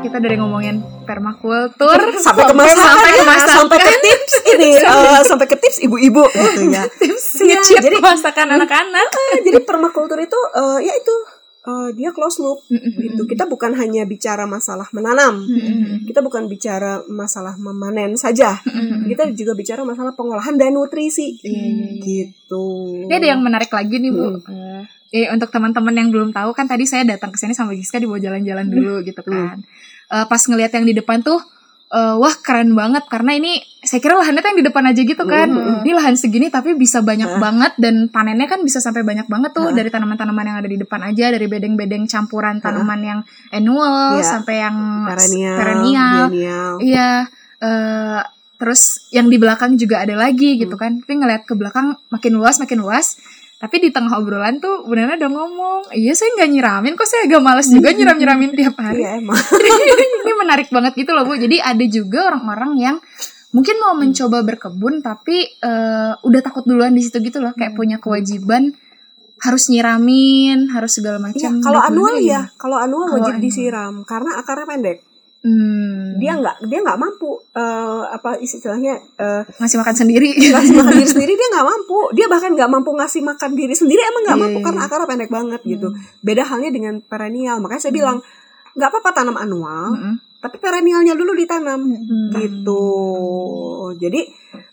kita dari ngomongin permakultur sampai ke masakan sampai ke masakan sampai ke tips ini eh, sampai ke tips ibu-ibu gitu ya. Tips Iya, jadi- masakan anak-anak. Jadi permakultur itu eh, ya itu eh, dia close loop gitu. Kita bukan hanya bicara masalah menanam. Kita bukan bicara masalah memanen saja. Kita juga bicara masalah pengolahan dan nutrisi. Gitu. Ini ada yang menarik lagi nih bu. Eh, untuk teman-teman yang belum tahu kan tadi saya datang ke sini sama Giska dibawa jalan-jalan dulu gitu kan. Eh, pas ngelihat yang di depan tuh, eh, wah keren banget. Karena ini saya kira lahannya tuh yang di depan aja gitu kan. Ini lahan segini tapi bisa banyak banget dan panennya kan bisa sampai banyak banget tuh dari tanaman-tanaman yang ada di depan aja dari bedeng-bedeng campuran tanaman yang annual Iya. sampai yang perennial, perennial. Iya, eh terus yang di belakang juga ada lagi gitu kan. Tapi ngeliat ke belakang makin luas, makin luas. Tapi di tengah obrolan tuh benar ada ngomong, iya saya nggak nyiramin, kok saya agak males juga nyiram-nyiramin tiap hari. Iya emang. Ini menarik banget gitu loh bu. Jadi ada juga orang-orang yang mungkin mau mencoba berkebun tapi eh, udah takut duluan di situ gitu loh, kayak punya kewajiban harus nyiramin, harus segala Iya, macam. kalau Dokumennya annual gimana? ya, kalau annual Kalau wajib annual. disiram karena akarnya pendek. Hmm, Dia nggak dia nggak mampu eh, apa istilahnya eh, ngasih makan sendiri. ngasih makan diri sendiri dia nggak mampu. Dia bahkan nggak mampu ngasih makan diri sendiri emang nggak Iya, mampu iya, karena iya. akarnya pendek banget gitu. Beda halnya dengan perennial. Makanya saya bilang nggak apa-apa tanam annual, Mm-mm. Tapi perennialnya dulu ditanam Hmm. gitu. Jadi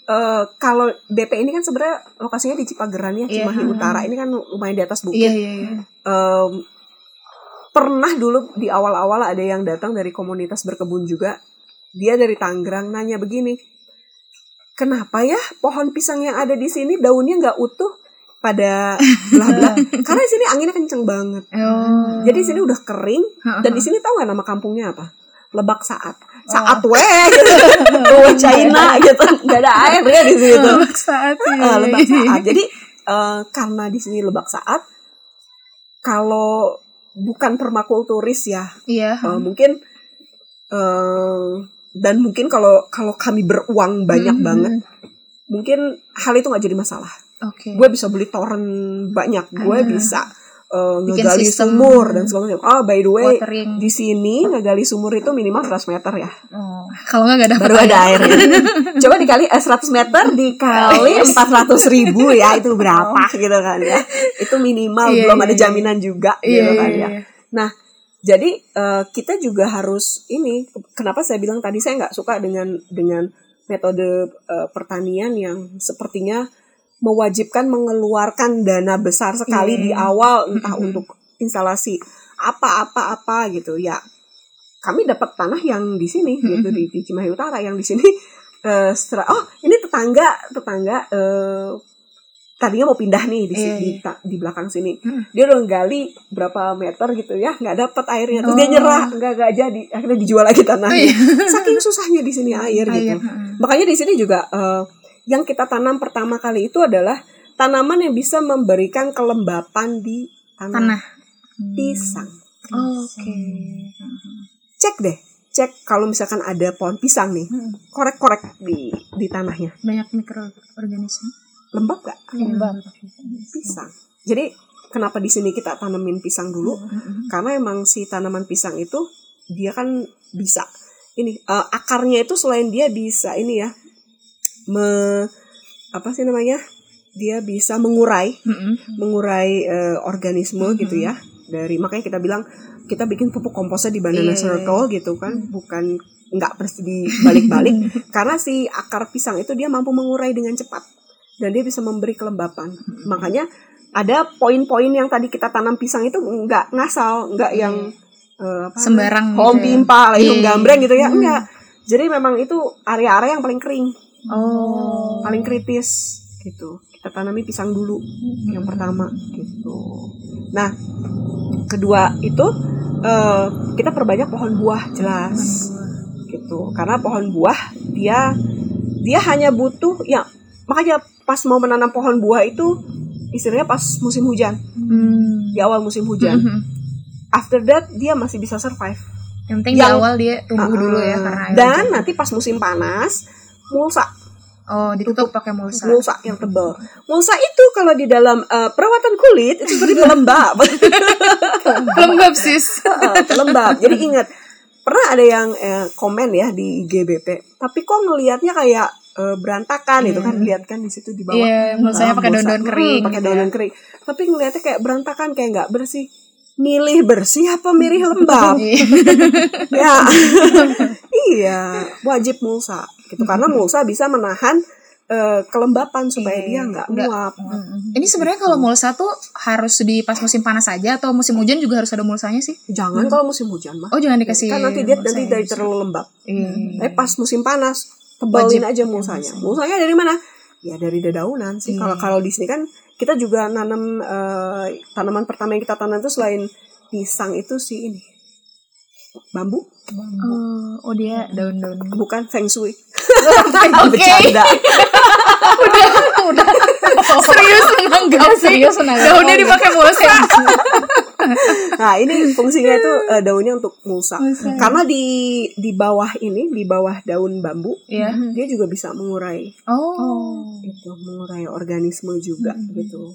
eh, kalau BP ini kan sebenarnya lokasinya di Cipageran ya, Iya. Cimahi Utara. Ini kan lumayan di atas bukit. Iya iya iya. Em, pernah dulu di awal-awal ada yang datang dari komunitas berkebun juga. Dia dari Tangerang nanya begini, kenapa ya pohon pisang yang ada di sini daunnya nggak utuh pada belah-belah? Karena di sini anginnya kenceng banget. Oh. Jadi di sini udah kering dan di sini tahu nggak nama kampungnya apa? Lebak Saat. Saat Oh. weh gitu. Weh China gitu. Nggak ada air ya di situ. Lebak saat Ah, lebak saat. Jadi eh, karena di sini lebak saat, kalau bukan permakulturis ya, Iya. eh, mungkin eh, dan mungkin kalau kalau kami beruang banyak Mhm. banget, mungkin hal itu nggak jadi masalah. Oke. Gue bisa beli toren banyak, gue bisa Bikin ngegali sistem sumur dan sebagainya. Oh by the way, Watering. di sini ngegali sumur itu minimal 100 meter ya. Oh. Kalau nggak dapat baru ada air. Coba dikali eh, 100 meter dikali 400 ribu ya itu berapa gitu kan ya? Itu minimal Oh. Iya, belum iya, ada iya. jaminan juga Iya, gitu kan iya, ya. iya. Nah jadi eh, kita juga harus ini kenapa saya bilang tadi saya nggak suka dengan dengan metode eh, pertanian yang sepertinya mewajibkan mengeluarkan dana besar sekali Iya. di awal entah untuk instalasi apa-apa-apa gitu ya kami dapat tanah yang di sini gitu di, di Cimahi Utara yang di sini eh, setelah oh ini tetangga tetangga eh, tadinya mau pindah nih di Iya, sini di, belakang sini Hmm. dia udah gali berapa meter gitu ya nggak dapat airnya terus dia Oh. nyerah nggak nggak jadi akhirnya dijual lagi tanahnya Oh, iya. saking susahnya di sini air gitu Air, heeh. makanya di sini juga eh, yang kita tanam pertama kali itu adalah tanaman yang bisa memberikan kelembapan di tanah, Tanah. pisang Oke. cek deh cek kalau misalkan ada pohon pisang nih Hmm. korek-korek di di tanahnya Banyak mikroorganisme. lembab gak Lembab. pisang jadi kenapa di sini kita tanemin pisang dulu Hmm. karena emang si tanaman pisang itu dia kan bisa ini eh, akarnya itu selain dia bisa ini ya me apa sih namanya? Dia bisa mengurai Mm-mm. mengurai eh, organisme gitu ya. Dari makanya kita bilang kita bikin pupuk komposnya di banana Iya, iya, circle gitu kan. Bukan nggak persis dibalik-balik karena si akar pisang itu dia mampu mengurai dengan cepat. Dan dia bisa memberi kelembapan. Makanya ada poin-poin yang tadi kita tanam pisang itu nggak ngasal nggak yang eh, apa Sembarang home ya. pimpa layung Iya. gambreng gitu ya Hmm. enggak jadi memang itu area-area yang paling kering Oh. paling kritis gitu kita tanami pisang dulu yang pertama gitu nah kedua itu eh, kita perbanyak pohon buah jelas gitu karena pohon buah dia dia hanya butuh ya makanya pas mau menanam pohon buah itu istilahnya pas musim hujan Hmm. di awal musim hujan Mhm. after that dia masih bisa survive Yang penting Yang- di awal dia tumbuh Uh-uh. dulu ya karena air dan nanti pas musim panas mulsa Oh, ditutup pakai mulsa. mulsa yang tebal. Mulsa itu kalau di dalam eh, perawatan kulit itu seperti pelembab. Lembab sis. Heeh, pelembab. Jadi ingat, pernah ada yang eh, komen ya di IGBP, tapi kok ngelihatnya kayak eh, berantakan itu kan lihat kan di situ di bawah. Iya, mulsanya pakai daun-daun Hmm, kering. pakai gitu daun-daun kering. Tapi ngelihatnya kayak berantakan, kayak nggak bersih. Milih bersih apa milih lembab? Iya. ya iya wajib mulsa gitu. Karena mulsa bisa menahan eh, kelembapan supaya Iya, dia nggak nguap Ini sebenarnya kalau mulsa tuh harus di pas musim panas aja atau musim hujan juga harus ada mulsanya sih? jangan kalau musim hujan mah Oh, jangan dikasih. kan nanti dia nanti ya, dari terlalu lembab. Iya. tapi pas musim panas tebalin Wajib aja pakai mulsanya. Mulsa. mulsanya dari mana? Ya dari dedaunan sih. Iya. kalau kalau di sini kan kita juga nanam eh, tanaman pertama yang kita tanam itu selain pisang itu si ini bambu Oh, oh dia daun-daun. bukan feng shui Oke. bercanda Udah serius menanggapi. serius menanggapi. Daunnya dipakai mulsa. Nah ini fungsinya itu eh, daunnya untuk mulsa. Mulsa. Karena di di bawah ini, di bawah daun bambu, Iya. dia juga bisa mengurai Oh. itu, mengurai organisme juga gitu.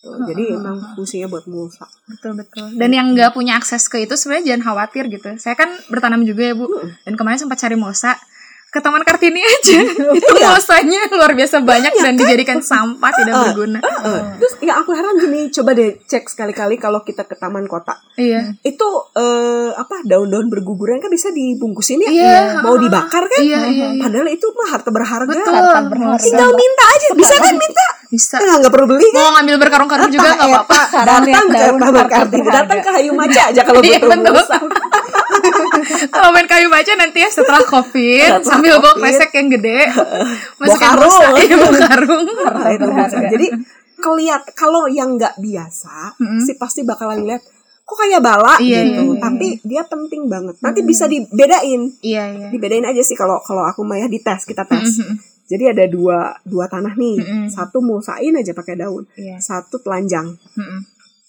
Tuh, jadi emang fungsinya buat mulsa. Betul betul. Dan yang nggak punya akses ke itu sebenarnya jangan khawatir gitu. Saya kan bertanam juga ya bu. Dan kemarin sempat cari mulsa ke Taman Kartini aja. itu Iya. mulsanya luar biasa banyak dan dijadikan sampah tidak berguna. Eh, terus yang aku heran gini, coba deh cek sekali-kali kalau kita ke taman kota. Iya. Itu eh, apa daun-daun berguguran kan bisa dibungkusin ya? Iya. Mau dibakar kan? Iya iya. iya. Padahal itu mah harta berharga. Betul. Harta berharga. Tinggal minta aja, bisa kan minta? Bisa. Nah, nggak perlu beli kan? Mau ngambil berkarung-karung juga nggak apa-apa. Datang ke harta Kartini, datang ke Hayu Maca aja kalau Iya, butuh betul. mulsa. Kalau main kayu baca nanti ya setelah covid Setelah sambil bawa kresek yang gede masukin karung. iya, karung. Jadi kelihat kalau yang nggak biasa Mm-mm. sih pasti bakalan lihat kok kayak bala Iya, gitu. iya, iya. Tapi dia penting banget. Nanti bisa dibedain. Iya iya. Dibedain aja sih kalau kalau aku mah ya dites, kita tes. Mm-mm. Jadi ada dua dua tanah nih. Mm-mm. Satu mulsain aja pakai daun, Iya. satu telanjang. Mm-mm.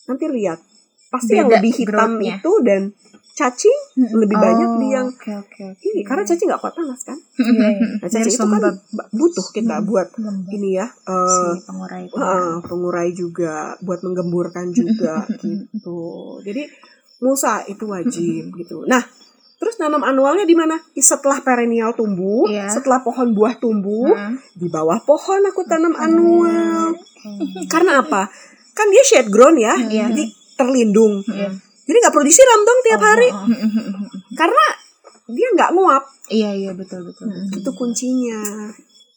Nanti lihat. Pasti yang Beda lebih hitam growth-nya. itu dan cacing lebih banyak Oh, di yang Oke oke. oke. ini karena cacing nggak kuat panas kan. Iya, iya. Nah, cacing itu kan butuh kita buat Lembab. ini ya si pengurai itu. Heeh, pengurai juga buat menggemburkan juga gitu. Jadi mulsa itu wajib gitu. Nah, terus nanam anualnya di mana? Di Setelah perennial tumbuh, Iya. setelah pohon buah tumbuh, Heeh. di bawah pohon aku tanam anual. Karena apa? Kan dia shade grown ya, Iya. jadi terlindung. Iya. Jadi nggak perlu disiram dong tiap hari, Oh, karena dia nggak nguap. Iya iya betul betul. Itu kuncinya.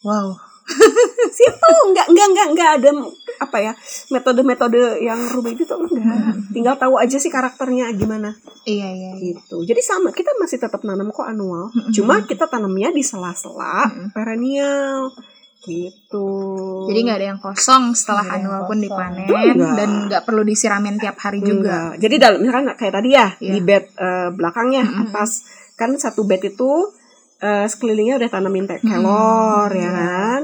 Wow. situ nggak nggak nggak nggak ada apa ya metode-metode yang rumit itu enggak tinggal tahu aja sih karakternya gimana Iya iya. iya. gitu jadi sama kita masih tetap nanam kok anual cuma kita tanamnya di sela-sela perennial gitu Jadi nggak ada yang kosong setelah yang annual pun dipanen Enggak. dan nggak perlu disiramin tiap hari juga. Enggak. jadi dalam misalkan kayak tadi ya Iya. di bed eh, belakangnya atas kan satu bed itu eh, sekelilingnya udah tanamin teh kelor ya Iya. kan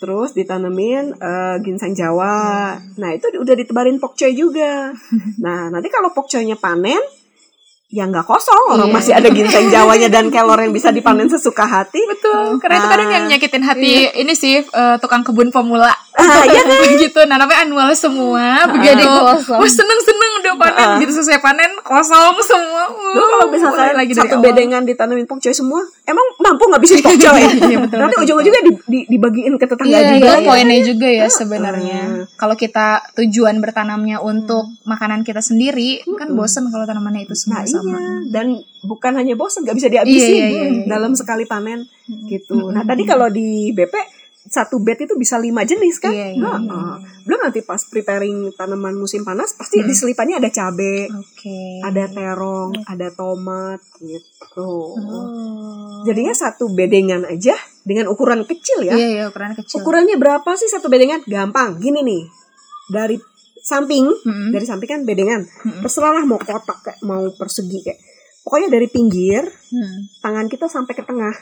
terus ditanemin eh, ginseng Jawa nah itu udah ditebarin pokcoy juga nah nanti kalau pokcoynya panen ya nggak kosong orang Iya. masih ada ginseng Jawanya dan kelor yang bisa dipanen sesuka hati Betul. Karena itu kadang Ah. yang nyakitin hati ini sih eh, tukang kebun pemula. Ah ya gitu. Nah, namanya annual semua. Begitu. Jadi kosong. Wah, seneng-seneng udah panen. Ah. Gitu selesai panen kosong semua. Lu kalau misalkan lagi satu bedengan ditanemin pokcoy semua, emang mampu ngabisin pokcoy? Iya, betul, Nanti ujung-ujungnya di- di- dibagiin ke tetangga Iya, juga. itu ya. poinnya juga ya sebenarnya. Ah. Kalau kita tujuan bertanamnya untuk makanan kita sendiri, kan bosen kalau tanamannya itu semua Nah sama. iya, dan bukan hanya bosan, nggak bisa dihabisin Iya, iya, iya, dalam sekali panen gitu. Nah tadi kalau di BP satu bed itu bisa lima jenis kan? Iya, iya, Nah, iya. ah. Belum nanti pas preparing tanaman musim panas pasti Hmm. di selipannya ada cabe, Oke. ada terong, ada tomat gitu. Oh. Jadinya satu bedengan aja dengan ukuran kecil ya. Iya, iya, ukuran kecil. Ukurannya berapa sih satu bedengan? Gampang, gini nih. Dari samping, Mm-mm. dari samping kan bedengan. Mm-mm. Terserah lah mau kotak kayak mau persegi kayak. Pokoknya dari pinggir, Hmm. tangan kita sampai ke tengah.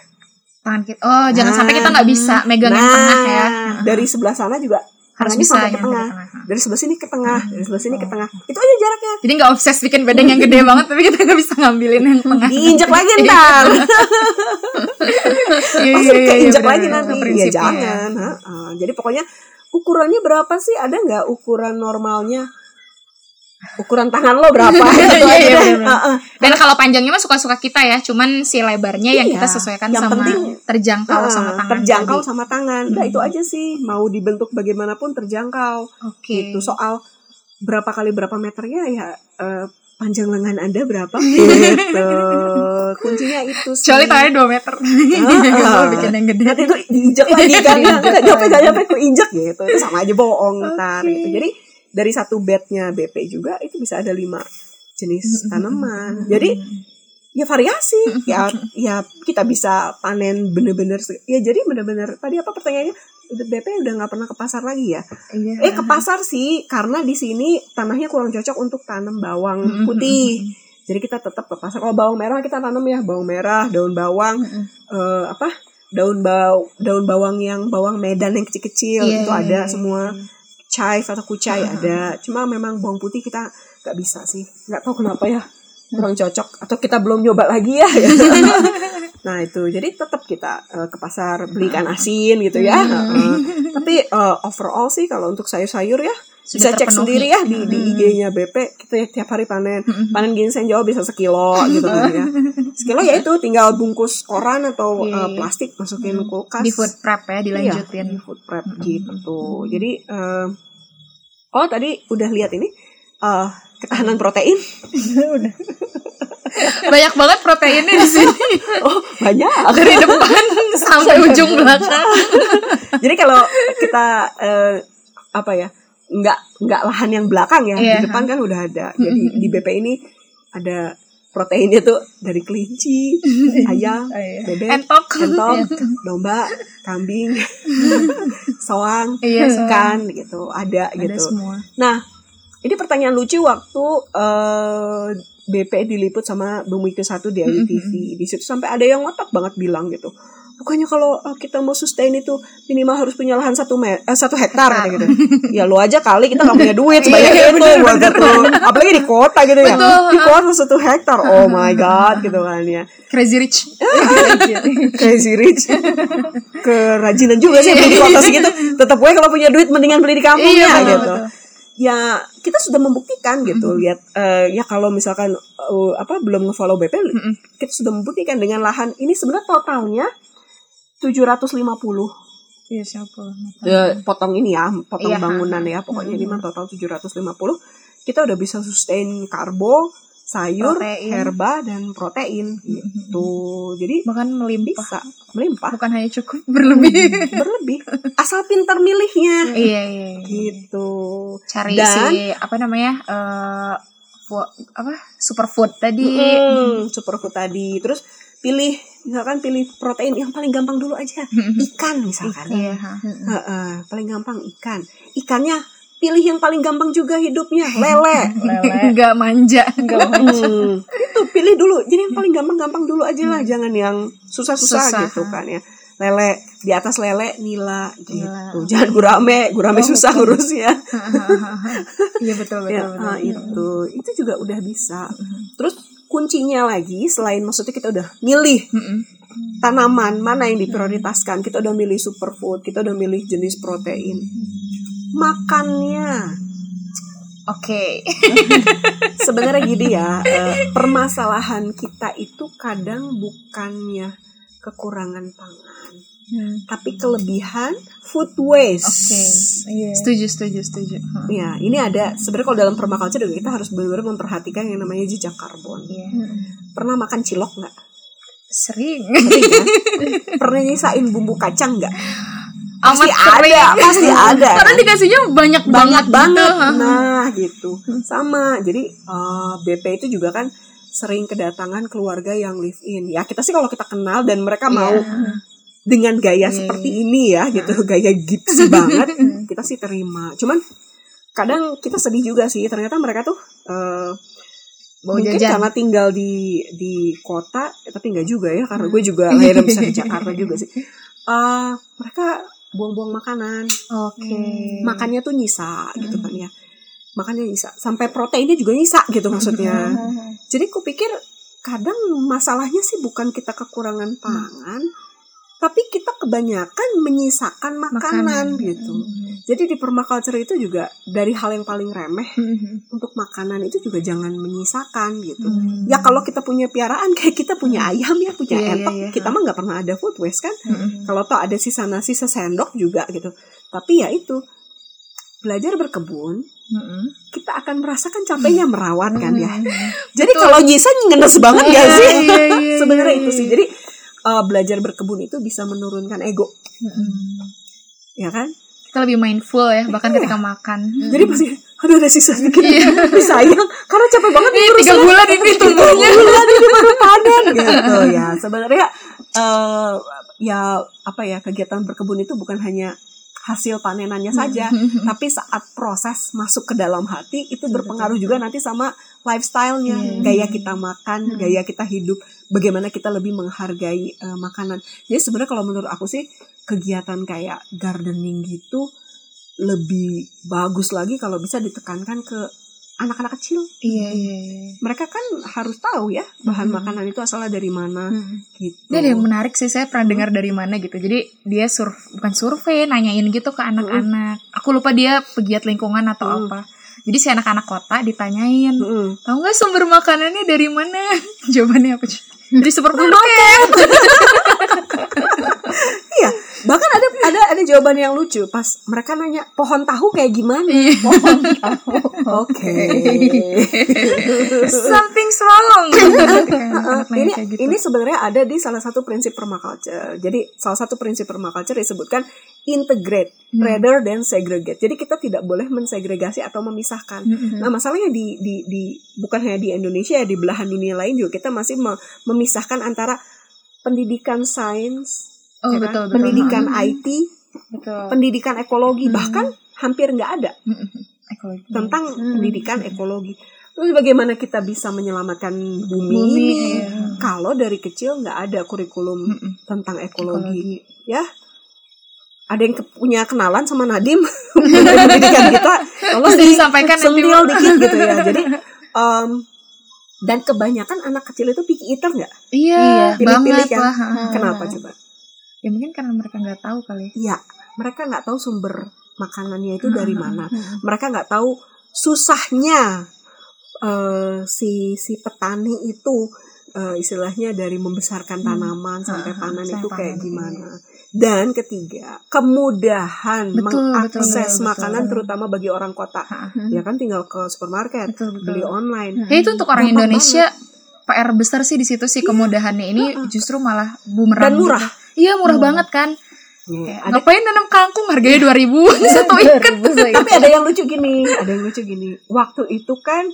Tangan kita. Oh, jangan Nah. sampai kita nggak bisa megang yang Nah, tengah ya. Dari sebelah sana juga harus bisa sampai ke nyampe tengah. dari sebelah sini ke tengah dari sebelah sini ke Oh. tengah itu aja jaraknya Jadi nggak obses bikin bedeng yang gede banget tapi kita nggak bisa ngambilin yang tengah. diinjak lagi ntar Iya, pasti iya, iya, keinjak bener, lagi nanti ya jangan ha-ha. jadi pokoknya ukurannya berapa sih ada nggak ukuran normalnya ukuran tangan lo berapa gitu Iya, aja iya, bener. Ha-ha. Dan kalau panjangnya mah suka-suka kita ya, cuman si lebarnya yang Iya, kita sesuaikan yang sama penting- terjangkau Ha-ha. sama tangan. terjangkau tadi. sama tangan udah Hmm. itu aja sih mau dibentuk bagaimanapun terjangkau Oke. gitu soal berapa kali berapa meternya ya eh, panjang lengan anda berapa gitu kuncinya itu sih Kecuali tangannya 2 meter. Gitu, Ah. bikin yang gede. nanti itu diinjak lagi kan nggak nyampe nggak nyampe ku injak gitu itu sama aja bohong ntar Oke. gitu jadi dari satu bednya BP juga itu bisa ada lima jenis tanaman. Jadi ya variasi. Ya ya kita bisa panen bener-bener ya jadi bener-bener tadi apa pertanyaannya? BP udah nggak pernah ke pasar lagi ya? Iya. eh ke pasar sih karena di sini tanahnya kurang cocok untuk tanam bawang putih. jadi kita tetap ke pasar. Kalau bawang merah kita tanam ya bawang merah daun bawang eh, apa? Daun bau daun bawang yang bawang medan yang kecil-kecil Iya, itu iya, ada iya. semua chive atau kucai Ah. ada. Cuma memang bawang putih kita nggak bisa sih. Nggak tahu kenapa ya. Kurang cocok. Atau kita belum nyoba lagi ya. Nah itu. Jadi tetap kita eh, ke pasar beli ikan asin gitu ya. Hmm. Heeh. tapi eh, overall sih kalau untuk sayur-sayur ya bisa cek sendiri ya di, di Hmm. IG-nya BP kita ya tiap hari panen Mm-mm. panen ginseng Jawa bisa sekilo gitu kan ya sekilo ya itu tinggal bungkus koran atau Iya, eh, iya. plastik masukin Hmm. kulkas Di food prep ya, dilanjutin. Iya, di food prep Mm-mm. gitu jadi eh, oh tadi udah lihat ini eh, ketahanan protein Banyak banget proteinnya di sini. oh banyak Dari depan sampai ujung belakang. jadi kalau kita eh, apa ya nggak nggak lahan yang belakang ya Iya. di depan kan udah ada jadi di BP ini ada proteinnya tuh dari kelinci ayam bebek Entok. entok, domba, kambing, soang, Iya, soang. ikan gitu, ada, Ada gitu. semua. Nah, ini pertanyaan lucu waktu eh, BP diliput sama Bumi ke satu di Mm-mm. TV. Di situ sampai ada yang ngotak banget bilang gitu. Pokoknya kalau eh, kita mau sustain itu minimal harus punya lahan satu me- eh, satu hektar gitu. Ya lo aja kali kita nggak punya duit sebanyak Iya, itu buat gitu. Apalagi di kota gitu ya. Betul. Di kota satu hektar. Oh my god gitu kan ya. Crazy rich. Crazy rich kerajinan juga sih beli di kota segitu tetap gue kalau punya duit mendingan beli di kampung Iya, ya gitu betul. ya kita sudah membuktikan gitu lihat eh, ya kalau misalkan eh, apa belum ngefollow BP Mm-mm. kita sudah membuktikan dengan lahan ini sebenarnya totalnya 750 Iya siapa? Eh, potong ini ya potong Iya, bangunan ya pokoknya Hmm. ini mah total 750 kita udah bisa sustain karbo sayur Protein. herba dan protein gitu jadi Bahkan melimpah. bisa melimpah Bukan hanya cukup, berlebih. berlebih asal pintar milihnya iya, iya. iya. gitu Cari Dan- si apa namanya? fu- apa? Superfood tadi. Mm, superfood tadi terus pilih misalkan pilih protein yang paling gampang dulu aja ikan misalkan Iya. ha. Heeh, paling gampang ikan ikannya pilih yang paling gampang juga hidupnya lele Lele. Enggak manja. Hmm, itu pilih dulu jadi yang paling gampang-gampang dulu aja lah jangan yang susah-susah Susah. gitu kan ya lele di atas lele nila gitu Nila. jangan gurame gurame Oh, susah betul. ngurusnya Iya betul betul. ya betul. ah, itu itu juga udah bisa terus kuncinya lagi selain maksudnya kita udah milih Mm-mm. tanaman mana yang diprioritaskan kita udah milih superfood kita udah milih jenis protein makannya Oke. sebenarnya gini ya eh, permasalahan kita itu kadang bukannya kekurangan pangan tapi kelebihan food waste Oke. Iya. Setuju setuju setuju. Ha. Ya, ini ada sebenarnya kalau dalam permaculture juga kita harus benar-benar memperhatikan yang namanya jejak karbon. Iya. Pernah makan cilok nggak? Sering. Sering ya? Pernah nyisain bumbu kacang nggak? Pasti Amat sering. ada, pasti ada. Karena dikasihnya banyak, banyak banget. Gitu. Nah, gitu. Sama. Jadi eh, BP itu juga kan sering kedatangan keluarga yang live in. Ya kita sih kalau kita kenal dan mereka mau Iya. Dengan gaya Iya, seperti ini ya, gitu, gaya gipsy banget, kita sih terima. Cuman kadang kita sedih juga sih. Ternyata mereka tuh Bawa mungkin jajan. karena tinggal di di kota, tapi nggak juga ya, karena gue juga dan besar di Jakarta juga sih. Eh, mereka buang-buang makanan. Oke. makannya tuh nyisa gitu kan ya. Makannya nyisa. Sampai proteinnya juga nyisa gitu maksudnya. Jadi aku pikir kadang masalahnya sih bukan kita kekurangan pangan tapi kita kebanyakan menyisakan makanan, gitu. Jadi di permaculture itu juga dari hal yang paling remeh untuk makanan itu juga jangan menyisakan gitu. Hmm. ya kalau kita punya piaraan kayak kita punya ayam ya punya Iya, iya, entok iya. kita mah nggak pernah ada food waste kan? Hmm. kalau toh ada sisa nasi sesendok juga gitu. Tapi ya itu belajar berkebun Hmm. kita akan merasakan capeknya merawat kan ya. Hmm. jadi kalau nyisa ngenes banget gak Iya, sih? iya, iya, sebenarnya iya, itu sih. jadi uh, belajar berkebun itu bisa menurunkan ego Hmm. ya kan Kita lebih mindful ya, bahkan Iya. ketika makan. jadi pasti aduh ada sisa dikit Iya. tapi sayang karena capek banget Ini ngurus tiga bulan ini tumbuhnya. bulan ini baru panen gitu ya sebenarnya eh ya apa ya kegiatan berkebun itu bukan hanya hasil panenannya saja tapi saat proses masuk ke dalam hati itu berpengaruh juga nanti sama lifestyle-nya Iya. gaya kita makan Hmm. gaya kita hidup bagaimana kita lebih menghargai eh, makanan jadi sebenarnya kalau menurut aku sih kegiatan kayak gardening gitu lebih bagus lagi kalau bisa ditekankan ke anak-anak kecil Iya, iya, iya. mereka kan harus tahu ya bahan Hmm. makanan itu asalnya dari mana Hmm. gitu. Ini ada yang menarik sih, saya pernah dengar dari mana gitu. Jadi dia sur bukan survei, nanyain gitu ke anak-anak. Aku lupa dia pegiat lingkungan atau Hmm. apa. Jadi si anak-anak kota ditanyain, Mm-mm. tahu nggak sumber makanannya dari mana? Jawabannya apa? Dari supermarket. Iya, bahkan ada ada ada jawaban yang lucu pas mereka nanya pohon tahu kayak gimana? Iya. Pohon tahu. Oke. Something's wrong. Ini gitu. ini sebenarnya ada di salah satu prinsip permaculture. Jadi salah satu prinsip permaculture disebutkan integrate Hmm. rather than segregate. Jadi kita tidak boleh mensegregasi atau memisahkan. Mm-mm. Nah masalahnya di, di, di bukan hanya di Indonesia ya di belahan dunia lain juga kita masih me- memisahkan antara pendidikan sains, Oh ya kan? betul betul. pendidikan Mm-mm. IT, betul. pendidikan ekologi Hmm. bahkan hampir nggak ada. Ekologi. tentang Hmm. pendidikan ekologi. Terus bagaimana kita bisa menyelamatkan bumi, Bumi, ini iya. kalau dari kecil nggak ada kurikulum Mm-mm. tentang ekologi, ekologi. ya? Ada yang ke- punya kenalan sama Nadim pendidikan kita, tolong di disampaikan sentil Bu. dikit gitu ya. Jadi em, dan kebanyakan anak kecil itu picky eater nggak? Iya, Pilih-pilih banget kan? lah. Kenapa coba? Ya mungkin karena mereka nggak tahu kali. Iya, mereka nggak tahu sumber makanannya itu dari Hmm, mana. hmm, hmm. Mereka nggak tahu susahnya eh, si si petani itu eh, istilahnya dari membesarkan Hmm. tanaman sampai Ah, ah, panen itu kayak panen, gimana. Dan ketiga, kemudahan Betul, betul, mengakses betul, makanan betul. terutama bagi orang kota. Ha, Ya kan tinggal ke supermarket, Betul betul. beli online. Ya itu untuk orang Gampang Indonesia PR besar sih di situ sih kemudahannya ini justru malah bumerang. Dan murah. gitu. Iya murah Murah. banget kan. Ya, ada ngapain nanam kangkung harganya 2000 satu ikat. tapi ada yang lucu gini, ada yang lucu gini. Waktu itu kan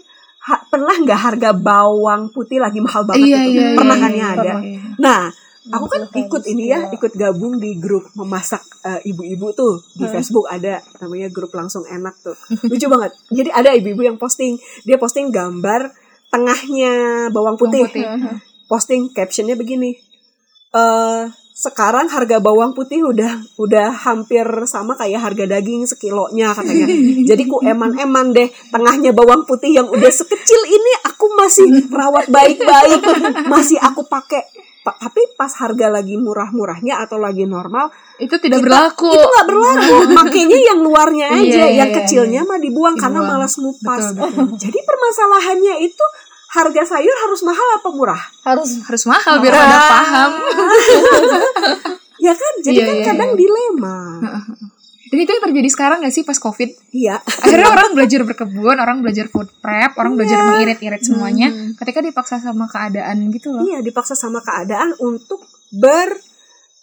ha- pernah nggak harga bawang putih lagi mahal banget Iya itu? iya. pernah iya, kan ya iya. ada. Iya. Nah, aku kan ikut kan, ini ya, iya. ikut gabung di grup memasak eh, ibu-ibu tuh di Hmm. Facebook ada namanya grup langsung enak tuh. Lucu banget. Jadi ada ibu-ibu yang posting, dia posting gambar tengahnya bawang putih. Bawang putih. Posting captionnya begini. eh sekarang harga bawang putih udah udah hampir sama kayak harga daging sekilonya katanya. Jadi ku eman-eman deh tengahnya bawang putih yang udah sekecil ini aku masih rawat baik-baik, masih aku pakai. Pa- Tapi pas harga lagi murah-murahnya atau lagi normal Itu tidak Kita- berlaku. itu nggak berlaku. Makanya yang luarnya aja, Iya, iya, yang iya, kecilnya mah dibuang, karena Dibuang. malas ngupas. Betul, betul. Jadi permasalahannya itu harga sayur harus mahal apa murah? harus Harus mahal biar pada paham. Ya kan? Jadi Iya, kan iya, kadang iya. dilema. Dan itu yang terjadi sekarang gak sih pas Covid? Iya. Akhirnya orang belajar berkebun, orang belajar food prep, orang belajar Iya. mengirit-irit semuanya. Hmm. Ketika dipaksa sama keadaan gitu loh. Iya, dipaksa sama keadaan untuk ber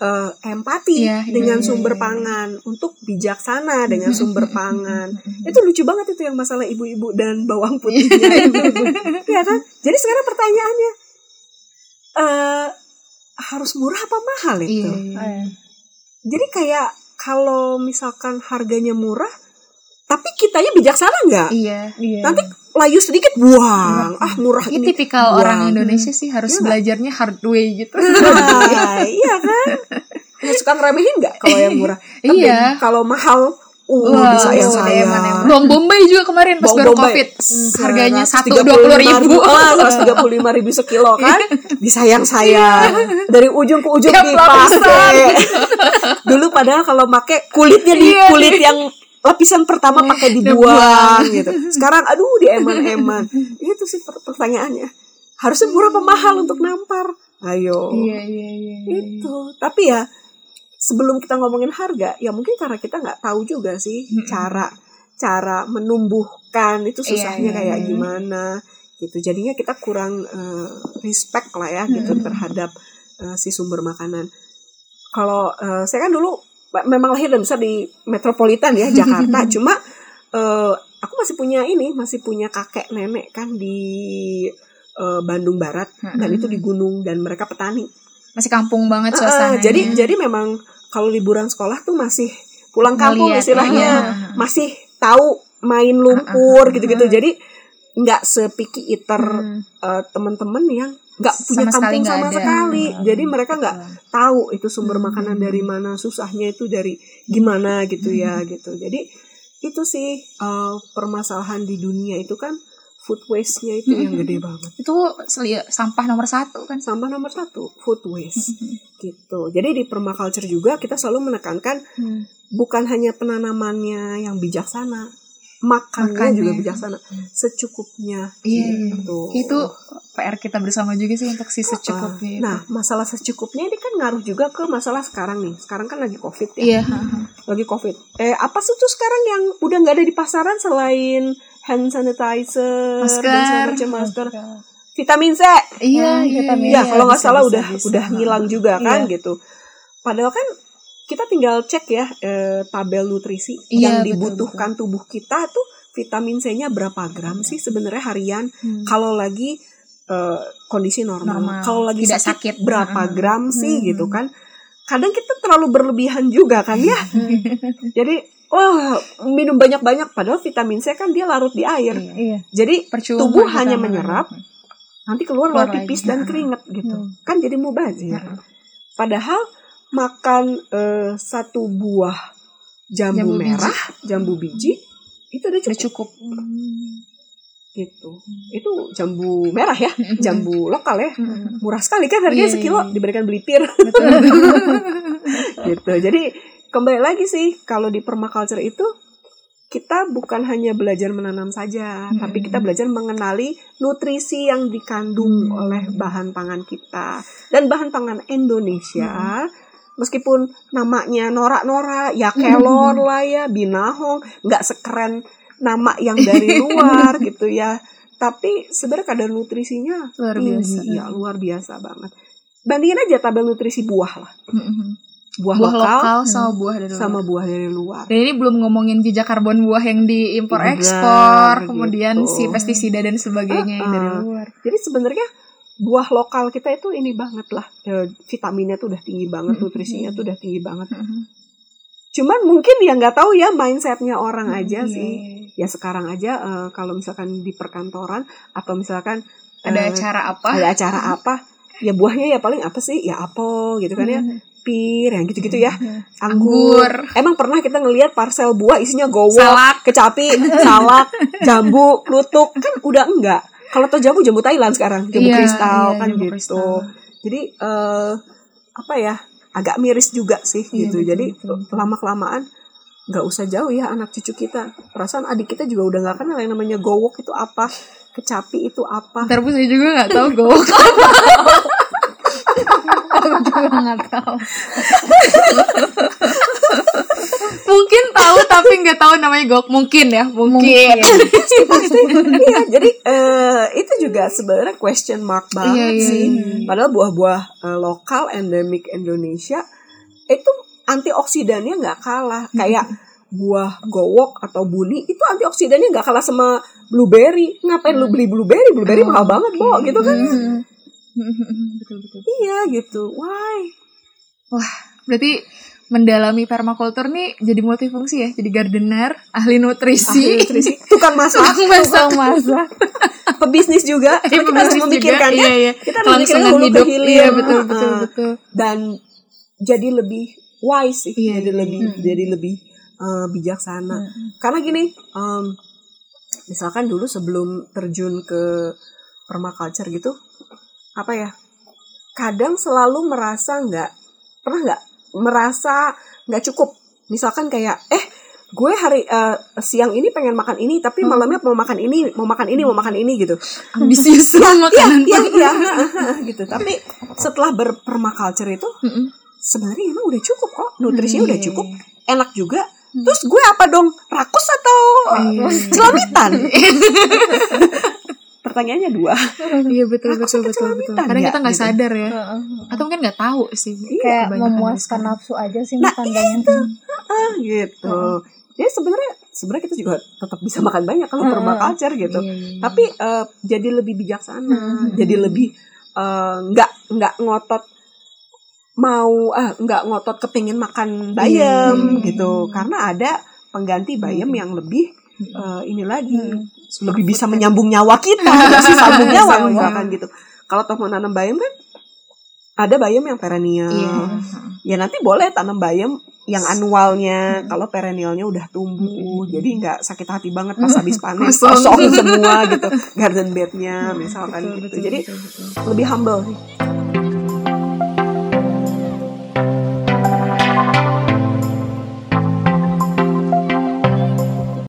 eh, empati Iya, iya, dengan iya, sumber iya. pangan, untuk bijaksana dengan sumber pangan. Itu lucu banget itu yang masalah ibu-ibu dan bawang putihnya. Iya kan? Jadi sekarang pertanyaannya eh harus murah apa mahal itu? Iya, iya. Eh, Jadi kayak kalau misalkan harganya murah, tapi kitanya bijaksana nggak? Iya. iya. Nanti layu sedikit buang. Ah murah Ini ini. tipikal buang. orang Indonesia sih harus Iya nggak? belajarnya hard way gitu. Nah, iya kan? suka ngeremehin nggak kalau yang murah Tapi Iya. kalau mahal uh Wah, bisa ya oh, saya. Bawang bombay juga kemarin pas baru bombay. covid harganya Seratus satu dua puluh ribu ah, seratus tiga puluh lima ribu sekilo kan disayang sayang dari ujung ke ujung dipakai dulu padahal kalau pakai kulitnya di Iya, kulit yang lapisan pertama pakai dibuang gitu. Sekarang aduh dieman-eman itu sih per- pertanyaannya. Harusnya murah apa mahal untuk nampar? Ayo. Iya iya iya iya. itu. Tapi ya sebelum kita ngomongin harga ya mungkin karena kita nggak tahu juga sih cara cara menumbuhkan itu Iya, susahnya iya, kayak iya. gimana gitu. Jadinya kita kurang eh, respect lah ya gitu terhadap eh, si sumber makanan. Kalau eh, saya kan dulu memang lahir dan besar di metropolitan ya Jakarta cuma eh, aku masih punya ini masih punya kakek nenek kan di eh, Bandung Barat dan Mm-mm. itu di gunung dan mereka petani masih kampung banget Uh, suasananya jadi jadi memang kalau liburan sekolah tuh masih pulang kampung Ngeliat, istilahnya iya. masih tahu main lumpur Uh, uh, gitu-gitu uh. jadi nggak sepiki iter Hmm. uh, teman-teman yang nggak punya Sama sekali kampung nggak sama ada. sekali Hmm. jadi mereka nggak tahu itu sumber Hmm. makanan dari mana susahnya itu dari gimana gitu ya Hmm. gitu jadi itu sih uh, permasalahan di dunia itu kan food waste-nya itu yang Hmm. gede banget itu sampah nomor satu kan sampah nomor satu food waste gitu jadi di permaculture juga kita selalu menekankan Hmm. bukan hanya penanamannya yang bijaksana makannya Makannya. juga bijaksana secukupnya Iya, iya. gitu. itu PR kita bersama juga sih untuk si secukupnya itu. nah masalah secukupnya ini kan ngaruh juga ke masalah sekarang nih. Sekarang kan lagi covid ya. Iya. Lagi covid. Eh apa sih tuh sekarang yang udah nggak ada di pasaran selain hand sanitizer dan segala masker macam masker? Vitamin C. Iya Hmm, iya vitamin iya. ya kalau nggak salah bisa, udah bisa. udah ngilang juga kan Iya. gitu. Padahal kan kita tinggal cek ya eh, tabel nutrisi Iya, yang betul, dibutuhkan tubuh kita tuh vitamin C-nya berapa gram sih sebenarnya harian? Hmm. kalau lagi eh, kondisi normal, Normal. kalau lagi Tidak sakit, sakit. berapa Hmm. gram sih Hmm. gitu kan kadang kita terlalu berlebihan juga kan ya jadi wah minum banyak-banyak padahal vitamin C kan dia larut di air Iya. Iya. jadi Percuma Tubuh hanya menyerap, nanti keluar lewat pipis dan Ha. keringet gitu Hmm. kan jadi mubazir Ha. padahal makan eh, satu buah jambu, Jambu biji. merah jambu biji itu udah udah cukup cukup gitu itu jambu merah ya jambu lokal ya Hmm. murah sekali kan harganya Iya, sekilo iya. diberikan belipir gitu jadi kembali lagi sih kalau di permaculture itu kita bukan hanya belajar menanam saja, Hmm. tapi kita belajar mengenali nutrisi yang dikandung Hmm. oleh bahan pangan kita dan bahan pangan Indonesia. Meskipun namanya norak-norak, ya kelor lah ya, binahong, nggak sekeren nama yang dari luar gitu ya. Tapi sebenarnya kadar nutrisinya luar tinggi, biasa ya luar biasa banget. Bandingin aja tabel nutrisi buah lah, buah, buah lokal, lokal sama buah dari sama luar. buah dari luar. Dan ini belum ngomongin jejak karbon buah yang diimpor ekspor, kemudian gitu. si pestisida dan sebagainya yang dari Uh-uh. luar. Jadi sebenarnya buah lokal kita itu ini banget lah, Eh, vitaminnya tuh udah tinggi banget, nutrisinya tuh udah tinggi banget. Cuman mungkin ya nggak tahu ya mindsetnya orang aja Iya. sih. Ya sekarang aja eh, kalau misalkan di perkantoran atau misalkan Ada eh, acara apa? ada acara apa, ya buahnya ya paling apa sih? Ya apel gitu kan ya, pir, yang gitu-gitu ya, anggur. Anggur. Emang pernah kita ngelihat parsel buah isinya gowok, Salak. kecapi, salak, jambu, klutuk kan udah enggak. Kalau tau jambu jambu Thailand sekarang, jambu Iya, kristal iya, kan jambu gitu. kristal. Jadi eh apa ya? Agak miris juga sih Iya, gitu. betul, Jadi betul, lama kelamaan nggak usah jauh ya anak cucu kita. Perasaan adik kita juga udah nggak kenal yang namanya gowok itu apa, kecapi itu apa. Ntar saya juga nggak tahu gowok Aku juga nggak tahu. Mungkin tahu tapi nggak tahu namanya gowok. Mungkin ya, mungkin. iya, jadi eh itu juga sebenarnya question mark banget Iya, iya, sih. iya. Padahal buah-buah eh, lokal endemik Indonesia itu antioksidannya nggak kalah. Kayak buah gowok atau buli itu antioksidannya nggak kalah sama blueberry. Ngapain lu beli blueberry? Blueberry mahal banget, Bo, gitu kan. Hmm. betul betul. Iya gitu. Why? Berarti mendalami permakultur nih jadi multifungsi ya, jadi gardener, ahli nutrisi, Ahli nutrisi, tukang masak, tukang masak masak, pebisnis juga. Karena kita harus juga, memikirkannya. iya, iya. Kita harus memikirkan hulu ke hidup, hilir. iya betul betul Heeh. betul. dan jadi lebih wise sih Iya, jadi iya, lebih iya. jadi lebih eh, bijaksana Hmm. karena gini em, misalkan dulu sebelum terjun ke permaculture gitu apa ya kadang selalu merasa nggak pernah nggak merasa nggak cukup. Misalkan kayak eh gue hari eh, siang ini pengen makan ini tapi Hmm. malamnya mau makan ini mau makan ini mau makan ini gitu. Ambisius banget makanan. iya iya gitu. Tapi setelah berpermaculture itu Mm-mm. sebenarnya emang udah cukup kok. Nutrisinya udah Iya. cukup enak juga. Terus gue apa dong? Rakus atau Iya. celamitan pertanyaannya dua. Iya betul betul betul betul. Celamitan kadang ya, kita nggak gitu. sadar ya. Heeh. atau mungkin nggak tahu sih. Kayak Kebanyakan memuaskan dari nafsu aja sih Nah, makan banyak ah gitu. Jadi sebenarnya sebenarnya kita juga tetap bisa makan banyak kalau Hmm. permaculture gitu. Iya, iya, iya. tapi eh, jadi lebih bijaksana Hmm. jadi lebih eh, nggak nggak ngotot mau ah nggak ngotot kepingin makan bayam Iya. gitu. Karena ada pengganti bayam yang lebih eh, ini lagi. Hmm. lebih bisa menyambung nyawa kita nggak sih sambung nyawa Sambung. misalkan gitu. Kalau toh mau nanam bayam kan ada bayam yang perennial. Iya. ya nanti boleh tanam bayam yang anualnya. Kalau perennialnya udah tumbuh jadi nggak sakit hati banget pas habis panen kosong semua gitu garden bednya misalkan Betul, gitu. betul, jadi betul, betul. lebih humble sih